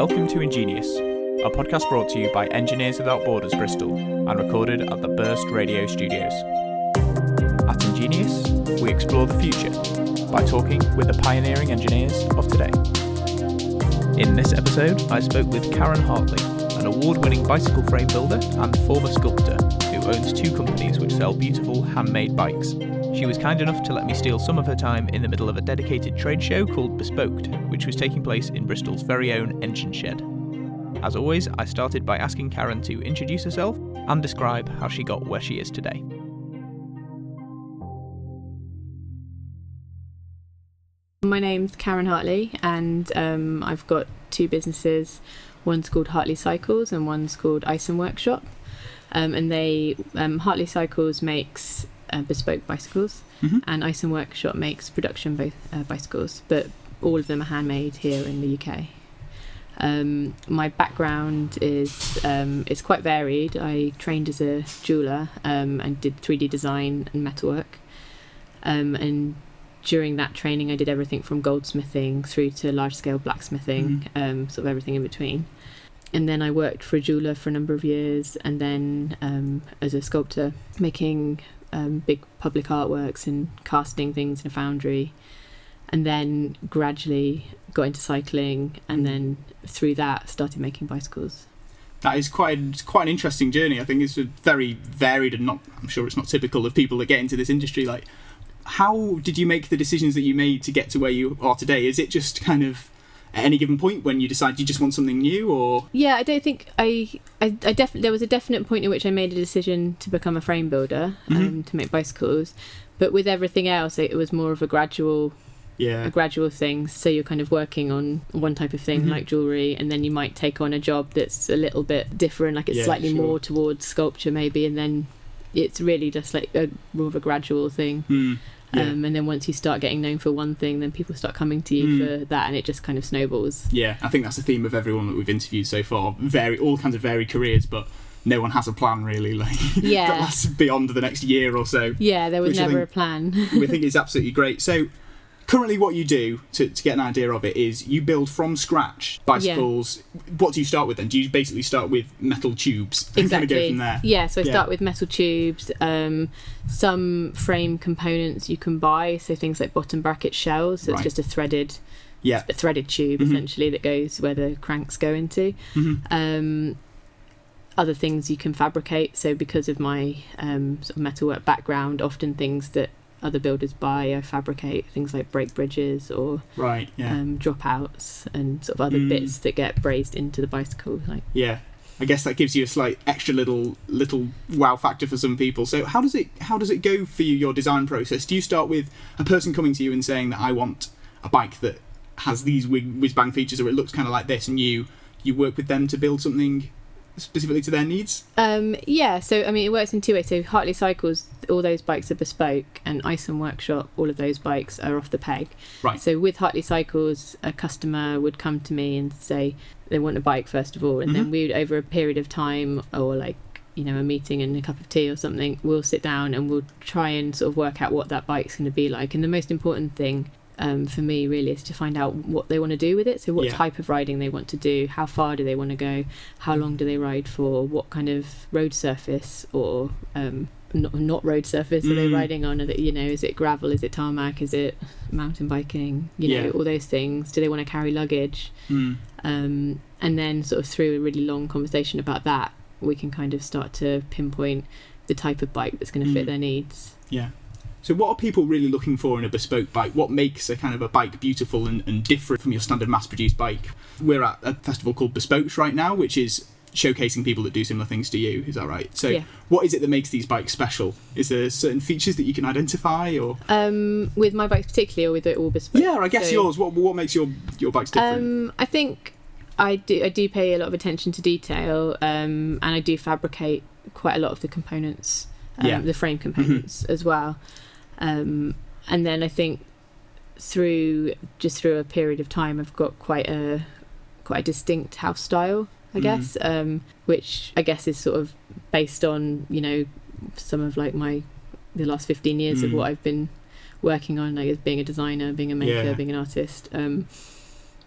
Welcome to Ingenious, a podcast brought to you by Engineers Without Borders Bristol and recorded at the Burst Radio Studios. At Ingenious, we explore the future by talking with the pioneering engineers of today. In this episode, I spoke with Karen Hartley, an award winning bicycle frame builder and former sculptor who owns two companies which sell beautiful handmade bikes. She was kind enough to let me steal some of her time in the middle of a dedicated trade show called Bespoked, which was taking place in Bristol's very own engine shed. As always, I started by asking Karen to introduce herself and describe how she got where she is today. My name's Karen Hartley, and um, I've got two businesses. One's called Hartley Cycles, and one's called Isen Workshop. Um, and they um, Hartley Cycles makes uh, bespoke bicycles, Mhm. and Isen Workshop makes production both uh, bicycles, but all of them are handmade here in the UK. Um, my background is um, it's quite varied. I trained as a jeweler um, and did 3D design and metalwork. Um, and during that training, I did everything from goldsmithing through to large scale blacksmithing, um, sort of everything in between. And then I worked for a jeweler for a number of years, and then um, as a sculptor, making um, big public artworks and casting things in a foundry. And then gradually got into cycling, and then through that started making bicycles. That is quite quite an interesting journey. I think it's a very varied and not. I'm sure it's not typical of people that get into this industry. Like, how did you make the decisions that you made to get to where you are today? Is it just kind of at any given point when you decide you just want something new, or Yeah, I don't think I. I, I definitely there was a definite point in which I made a decision to become a frame builder um, to make bicycles, but with everything else, it, was more of a gradual yeah, a gradual thing. So you're kind of working on one type of thing Mhm. like jewelry, and then you might take on a job that's a little bit different, like it's Yeah, slightly sure. more towards sculpture maybe, and then it's really just like a more of a gradual thing. Hmm, yeah. Um, and then once you start getting known for one thing, then people start coming to you Mm. for that, and it just kind of snowballs. yeah. I think that's the theme of everyone that we've interviewed so far. Very all kinds of varied careers, but no one has a plan really. Like Yeah. that lasts beyond the next year or so. Yeah, there was never a plan. we think it's absolutely great. So, currently, what you do to, to get an idea of it is you build from scratch bicycles. What do you start with then? Do you basically start with metal tubes and kind of go exactly. from there? Yeah, so I Yeah. start with metal tubes, um, some frame components you can buy, so things like bottom bracket shells. So it's just a threaded, Yeah. a threaded tube Mhm. essentially that goes where the cranks go into. Mhm. Um, other things you can fabricate. So because of my um, sort of metalwork background, often things that other builders buy, I fabricate things like brake bridges or Right. Yeah. um, dropouts and sort of other Mm. bits that get brazed into the bicycle. Like yeah. I guess that gives you a slight extra little little wow factor for some people. So how does it how does it go for you your design process? Do you start with a person coming to you and saying that I want a bike that has these whiz bang features or it looks kind of like this, and you you work with them to build something specifically to their needs? Um, yeah, so I mean, it works in two ways. So Hartley Cycles, all those bikes are bespoke, and Isen Workshop, all of those bikes are off the peg. Right. So with Hartley Cycles, a customer would come to me and say they want a bike first of all, and then Mhm. we would over a period of time, or like you know a meeting and a cup of tea or something, we'll sit down and we'll try and sort of work out what that bike's going to be like. And the most important thing. Um, for me, really, is to find out what they want to do with it. So, what Yeah. type of riding they want to do, how far do they want to go, how long do they ride for, what kind of road surface or um, not, not road surface are they Mm. riding on? Are they, you know, is it gravel? Is it tarmac? Is it mountain biking? You know, all those things. Do they want to carry luggage? Hmm. Um, and then, sort of through a really long conversation about that, we can kind of start to pinpoint the type of bike that's going to fit Mm. their needs. Yeah. So, what are people really looking for in a bespoke bike? What makes a kind of a bike beautiful and, and different from your standard mass produced bike? We're at a festival called Bespoked right now, which is showcasing people that do similar things to you. Is that right? So, Yeah. what is it that makes these bikes special? Is there certain features that you can identify, or Um, with my bikes particularly, or with it all bespoke? yeah, I guess So- yours. What what makes your your bikes different? Um, I think I do. I do pay a lot of attention to detail, um, and I do fabricate quite a lot of the components, um, Yeah. the frame components as well. Um, and then I think through just through a period of time, I've got quite a quite a distinct house style, I Mhm. guess, um, which I guess is sort of based on you know some of like my the last fifteen years of Mm. what I've been working on, like as being a designer, being a maker, Yeah. being an artist. Um,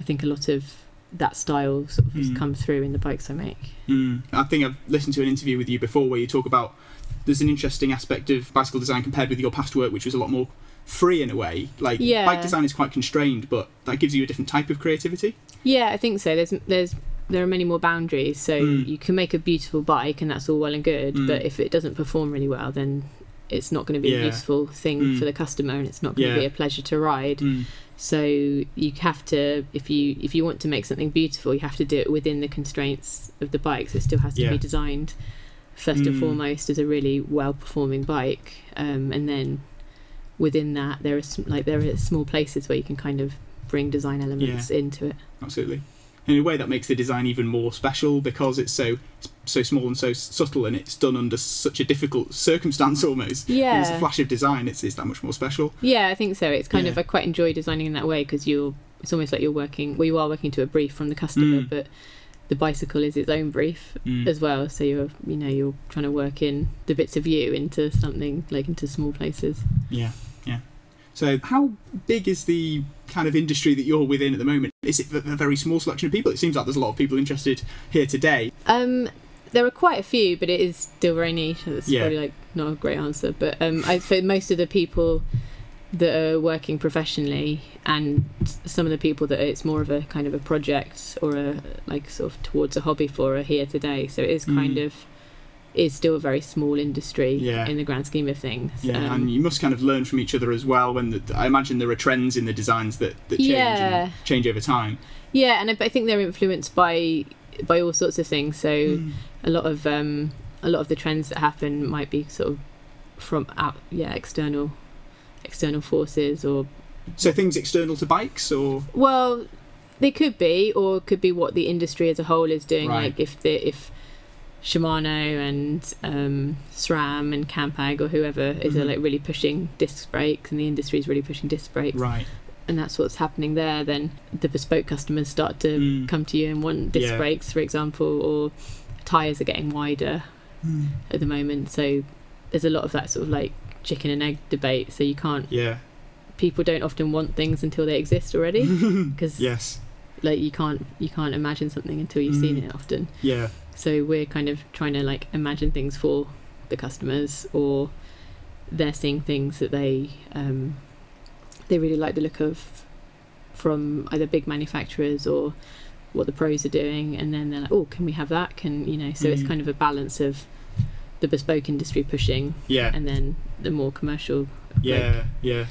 I think a lot of that style sort of has Mm. come through in the bikes I make. Mm. I think I've listened to an interview with you before where you talk about there's an interesting aspect of bicycle design compared with your past work, which was a lot more free in a way. Like Yeah. bike design is quite constrained, but that gives you a different type of creativity. Yeah, I think so. There's there's there are many more boundaries, so Mm. you can make a beautiful bike, and that's all well and good. Mm. But if it doesn't perform really well, then it's not going to be Yeah. a useful thing Mm. for the customer, and it's not going to be a pleasure to ride. Mm. So you have to, if you if you want to make something beautiful, you have to do it within the constraints of the bikes. It still has to Yeah. be designed first and Mm. foremost as a really well performing bike, um, and then within that there are sm- like there are small places where you can kind of bring design elements into it. Absolutely. In a way, that makes the design even more special because it's so so small and so subtle, and it's done under such a difficult circumstance almost. When it's a flash of design. It's, it's that much more special. yeah, I think so. It's kind of I quite enjoy designing in that way because you're it's almost like you're working well you are working to a brief from the customer, Mm. but the bicycle is its own brief Mm. as well. So you're you know you're trying to work in the bits of you into something like into small places. Yeah, yeah. So, how big is the kind of industry that you're within at the moment? Is it a very small selection of people? It seems like there's a lot of people interested here today. Um, there are quite a few, but it is still very niche. It's Yeah. probably like not a great answer, but um, I for most of the people that are working professionally and some of the people that it's more of a kind of a project or a like sort of towards a hobby for are here today. So it is kind Mm. of is still a very small industry Yeah. in the grand scheme of things. Yeah, Um, and you must kind of learn from each other as well. When the, I imagine there are trends in the designs that, that change Yeah. change over time. yeah, and I, I think they're influenced by by all sorts of things. So. Mm. a lot of um, a lot of the trends that happen might be sort of from out yeah external external forces or So things external to bikes, or well they could be or could be what the industry as a whole is doing Right. like if the if Shimano and um, SRAM and Campag or whoever is Mhm. like really pushing disc brakes and the industry is really pushing disc brakes right? and that's what's happening there then the bespoke customers start to Mm. come to you and want disc Yeah. brakes for example or tires are getting wider at the moment. So there's a lot of that sort of like chicken and egg debate. So you can't. Yeah. People don't often want things until they exist already, because yes. like you can't you can't imagine something until you've seen Mm. it often. Yeah. So we're kind of trying to like imagine things for the customers, or they're seeing things that they um, they really like the look of from either big manufacturers or what the pros are doing, and then they're like, oh, can we have that? Can you know? So it's Mm. kind of a balance of the bespoke industry pushing Yeah. and then the more commercial, Yeah. Yeah.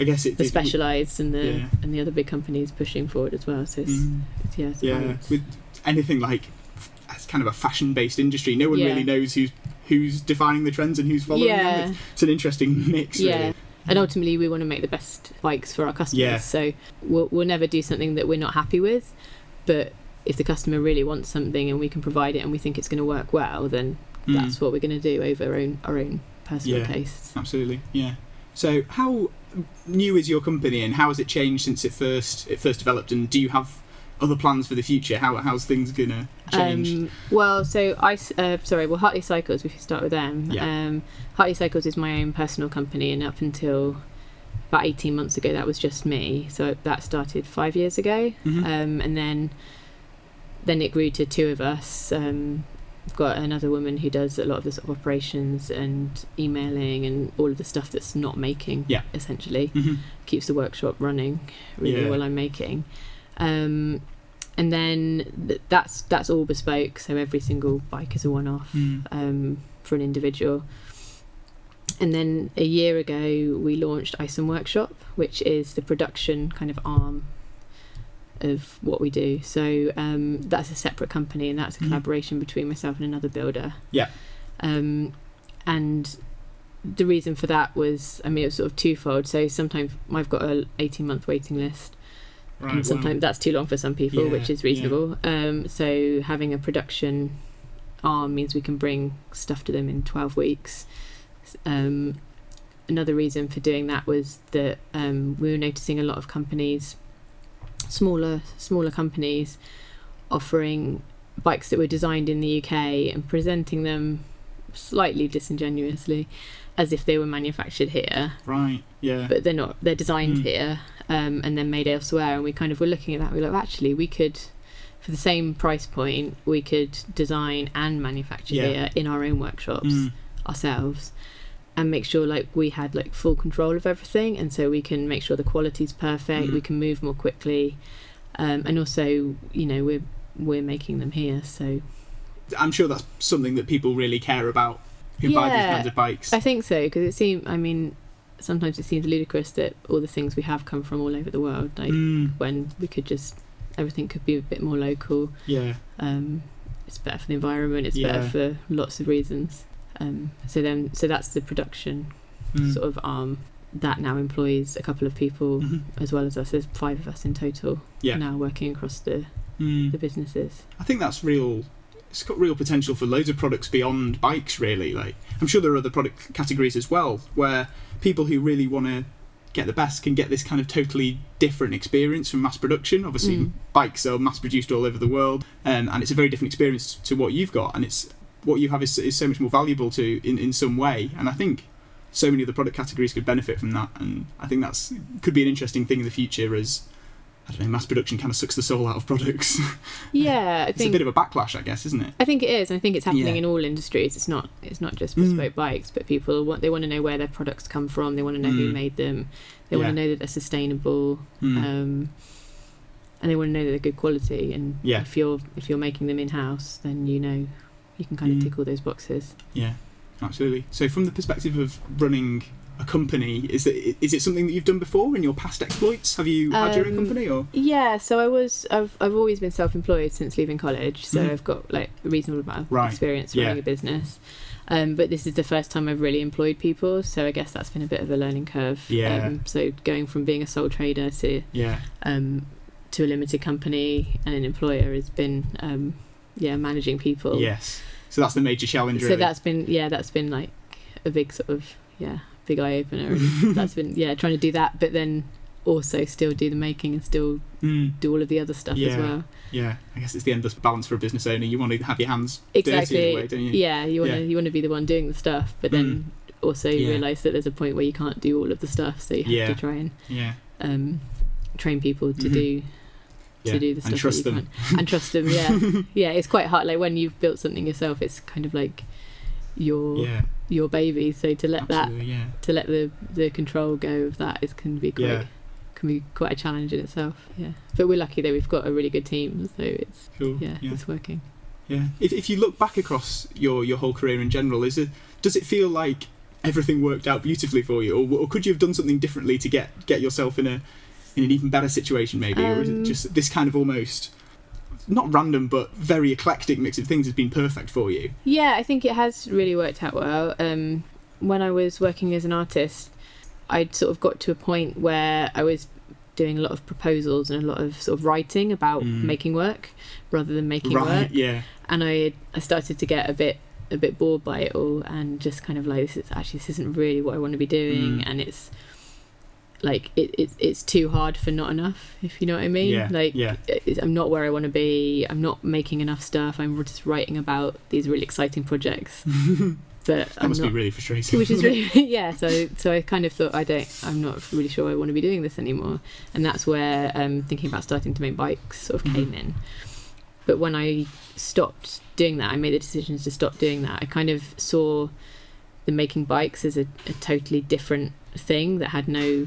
I guess it. the specialized, and the Yeah. and the other big companies pushing forward as well. So it's, Mm. it's yeah, it's yeah. balance. With anything like it's kind of a fashion-based industry, no one Yeah. really knows who's who's defining the trends and who's following them. It's, it's an interesting mix. yeah. Really. And ultimately, we want to make the best bikes for our customers. Yeah. So we'll, we'll never do something that we're not happy with, but if the customer really wants something and we can provide it and we think it's going to work well, then Mm. that's what we're going to do over our own our own personal Yeah. tastes. Absolutely, yeah. So, how new is your company, and how has it changed since it first it first developed? And do you have other plans for the future? How how's things gonna change? Um, well, so I uh, sorry. Well, Hartley Cycles. If you start with them, Yeah. um, Hartley Cycles is my own personal company, and up until about eighteen months ago, that was just me. So that started five years ago, Mhm. um, and then then it grew to two of us. Um, I've got another woman who does a lot of the sort of operations and emailing and all of the stuff that's not making. Yeah. essentially Mhm. keeps the workshop running really Yeah. while I'm making. Um, and then th- that's that's all bespoke. So every single bike is a one-off Mm. um, for an individual. And then a year ago, we launched Isen Workshop, which is the production kind of arm of what we do. So um, that's a separate company, and that's a Mhm. collaboration between myself and another builder. Yeah. Um, and the reason for that was, I mean, it was sort of twofold. So sometimes I've got a 18 month waiting list, Right, and sometimes that's too long for some people, Yeah, which is yeah. reasonable. Um, so having a production arm means we can bring stuff to them in 12 weeks. Um, another reason for doing that was that um, we were noticing a lot of companies, smaller smaller companies, offering bikes that were designed in the UK and presenting them slightly disingenuously as if they were manufactured here Right. Yeah. but they're not. They're designed Mm. here um, and then made elsewhere. And we kind of were looking at that. We were like, actually, we could for the same price point, we could design and manufacture Yeah. here in our own workshops Mm. ourselves and make sure like we had like full control of everything and so we can make sure the quality's perfect Mhm. we can move more quickly um, and also you know we're we're making them here so I'm sure that's something that people really care about who buy these kinds of bikes. i think so because it seems i mean sometimes it seems ludicrous that all the things we have come from all over the world like Mm, when we could just everything could be a bit more local yeah, um, it's better for the environment it's Yeah. better for lots of reasons um, so then so that's the production Mm. sort of arm that now employs a couple of people Mhm. as well as us. There's five of us in total Yeah. now working across the, Mm. the businesses. I think that's real. It's got real potential for loads of products beyond bikes. Really, like I'm sure there are other product categories as well where people who really want to get the best can get this kind of totally different experience from mass production. Obviously, Mm. bikes are mass produced all over the world, um, and it's a very different experience to what you've got. And it's what you have is, is so much more valuable to in, in some way. And I think so many of the product categories could benefit from that. And I think that's could be an interesting thing in the future as I don't know, mass production kind of sucks the soul out of products. Yeah, I it's a bit of a backlash, I guess, isn't it? I think it is. and I think it's happening Yeah. in all industries. It's not it's not just Mm. bespoke bikes, but people want they want to know where their products come from. They want to know who Mm. made them. They Yeah. want to know that they're sustainable. Mm. Um, and they want to know that they're good quality. And Yeah. if you're if you're making them in house, then you know you can kind of Mm. tick all those boxes. Yeah, absolutely. So, from the perspective of running a company, is it is it something that you've done before in your past exploits? Have you had your own Um, company or? Yeah, so I was I've I've always been self-employed since leaving college, so Mhm. I've got like a reasonable amount of Right, experience yeah. running a business. Um, but this is the first time I've really employed people, so I guess that's been a bit of a learning curve. Yeah. Um, so going from being a sole trader to Yeah, um, to a limited company and an employer has been um, yeah managing people. yes. So that's the major challenge. So that's been yeah that's been like a big sort of yeah big eye opener. that's been yeah trying to do that, but then also still do the making and still Mm, do all of the other stuff as Yeah. well. yeah, I guess it's the endless balance for a business owner. You want to have your hands dirty in a Exactly. way, don't you? Yeah, you want to Yeah. you want to be the one doing the stuff, but then also you Yeah. realize that there's a point where you can't do all of the stuff, so you have to try and Yeah, um, train people to Mhm. do yeah. to do the stuff and trust that you them. can and trust them. Yeah, yeah, it's quite hard. Like when you've built something yourself, it's kind of like your Yeah, your baby. So to let that. Yeah, to let the the control go of that is can be quite can be quite a challenge in itself. Yeah, but we're lucky that we've got a really good team, so it's cool. yeah, yeah. it's working. Yeah. If, if you look back across your, your whole career in general, is it does it feel like everything worked out beautifully for you, or, or could you have done something differently to get get yourself in a in an even better situation, maybe, or is it Um, just this kind of almost not random but very eclectic mix of things has been perfect for you? Yeah, I think it has really worked out well. Um, when I was working as an artist, I'd sort of got to a point where I was doing a lot of proposals and a lot of sort of writing about Mm. making work rather than making right? work. Yeah. And I I started to get a bit a bit bored by it all and just kind of like this is actually this isn't really what I want to be doing Mm. and it's like it, it it's too hard for not enough if you know what I mean Yeah. like yeah. it's- I'm not where I want to be. I'm not making enough stuff. I'm just writing about these really exciting projects, but That I'm must not. be really frustrating. Which is really yeah. So so I kind of thought I don't. I'm not really sure I want to be doing this anymore, and that's where um, thinking about starting to make bikes sort of came Mhm. in. But when I stopped doing that, I made the decision to stop doing that. I kind of saw the making bikes as a, a totally different thing that had no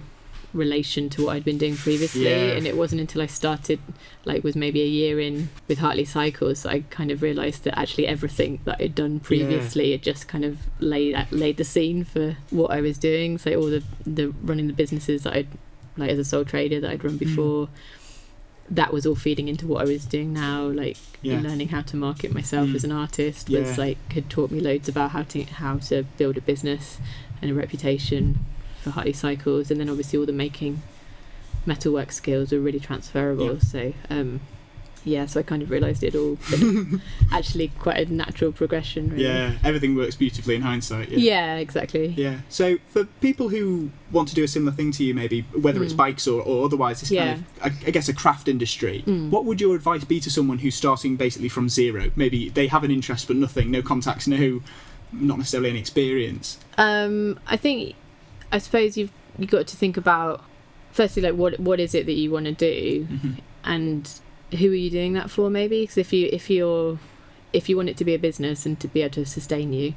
relation to what I'd been doing previously. Yeah. And it wasn't until I started, like, was maybe a year in with Hartley Cycles, I kind of realised that actually everything that I'd done previously had just kind of laid laid the scene for what I was doing. So all the the running the businesses that I'd like as a sole trader that I'd run Mm. before. That was all feeding into what I was doing now, like Yeah. learning how to market myself Mm. as an artist Yeah. was like had taught me loads about how to how to build a business and a reputation for Hartley Cycles, and then obviously all the making metalwork skills are really transferable. Yeah. So um, yeah, so I kind of realised it all actually quite a natural progression. Really. Yeah. Everything works beautifully in hindsight. Yeah, Yeah. exactly. Yeah. So for people who want to do a similar thing to you, maybe whether it's Mm. bikes or, or otherwise, this Yeah. kind of, I, I guess, a craft industry. Mm. What would your advice be to someone who's starting basically from zero? Maybe they have an interest but nothing, no contacts, no, not necessarily any experience. Um, I think, I suppose you've you got to think about firstly like what what is it that you want to do, Mhm. and who are you doing that for? Maybe because if you if you're if you want it to be a business and to be able to sustain you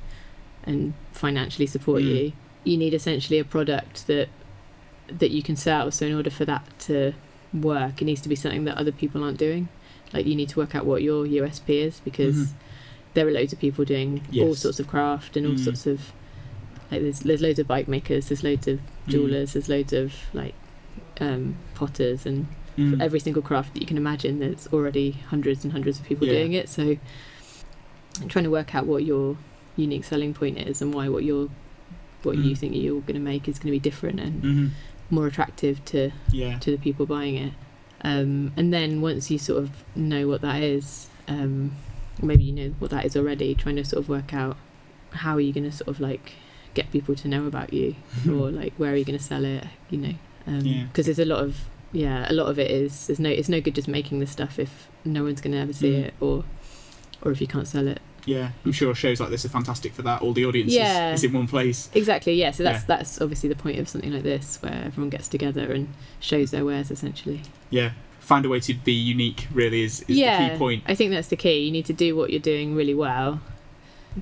and financially support Mm. you, you need essentially a product that that you can sell. So in order for that to work, it needs to be something that other people aren't doing. Like you need to work out what your USP is because Mhm. there are loads of people doing all sorts of craft and all Mm. sorts of like there's there's loads of bike makers, there's loads of Mm. jewelers, there's loads of like um, potters and Mm. every single craft that you can imagine. There's already hundreds and hundreds of people Yeah. doing it. So I'm trying to work out what your unique selling point is and why what you're what you Mm. think you're going to make is going to be different and Mhm. more attractive to Yeah. to the people buying it. Um, and then once you sort of know what that is, um, maybe you know what that is already, trying to sort of work out how are you going to sort of like get people to know about you or like where are you going to sell it, you know? Because Yeah. there's a lot of yeah, a lot of it is there's no it's no good just making this stuff if no one's going to ever see Mm. it or or if you can't sell it. Yeah, I'm sure shows like this are fantastic for that. All the audience is- is, in one place. Exactly, yeah. So that's Yeah. that's obviously the point of something like this, where everyone gets together and shows their wares essentially. Yeah, find a way to be unique. Really is, is yeah, the key point. I think that's the key. You need to do what you're doing really well,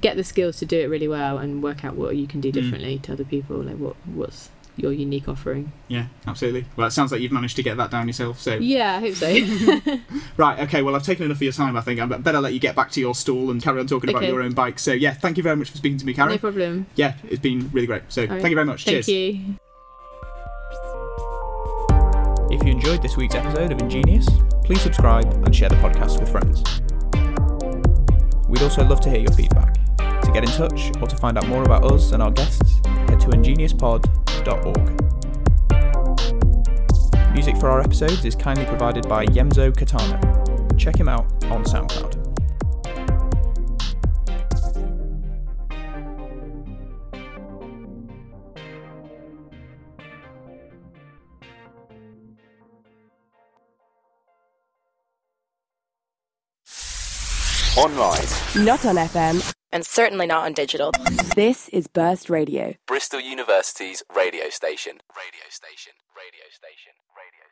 get the skills to do it really well, and work out what you can do Mm. differently to other people. Like what what's your unique offering? Yeah, absolutely. Well, it sounds like you've managed to get that down yourself. So Yeah, I hope so. right, okay. Well, I've taken enough of your time. I think I better let you get back to your stall and carry on talking about your own bike. So yeah, thank you very much for speaking to me, Karen. no problem. Yeah, it's been really great. So right. thank you very much. Thank Cheers. you. If you enjoyed this week's episode of Ingenious, please subscribe and share the podcast with friends. We'd also love to hear your feedback. To get in touch or to find out more about us and our guests, head to ingeniouspod.org. Music for our episodes is kindly provided by Yemzo Katana. Check him out on SoundCloud. Online. Not on FM. And certainly not on digital. This is Burst Radio. Bristol University's radio station. Radio station. Radio station. Radio station.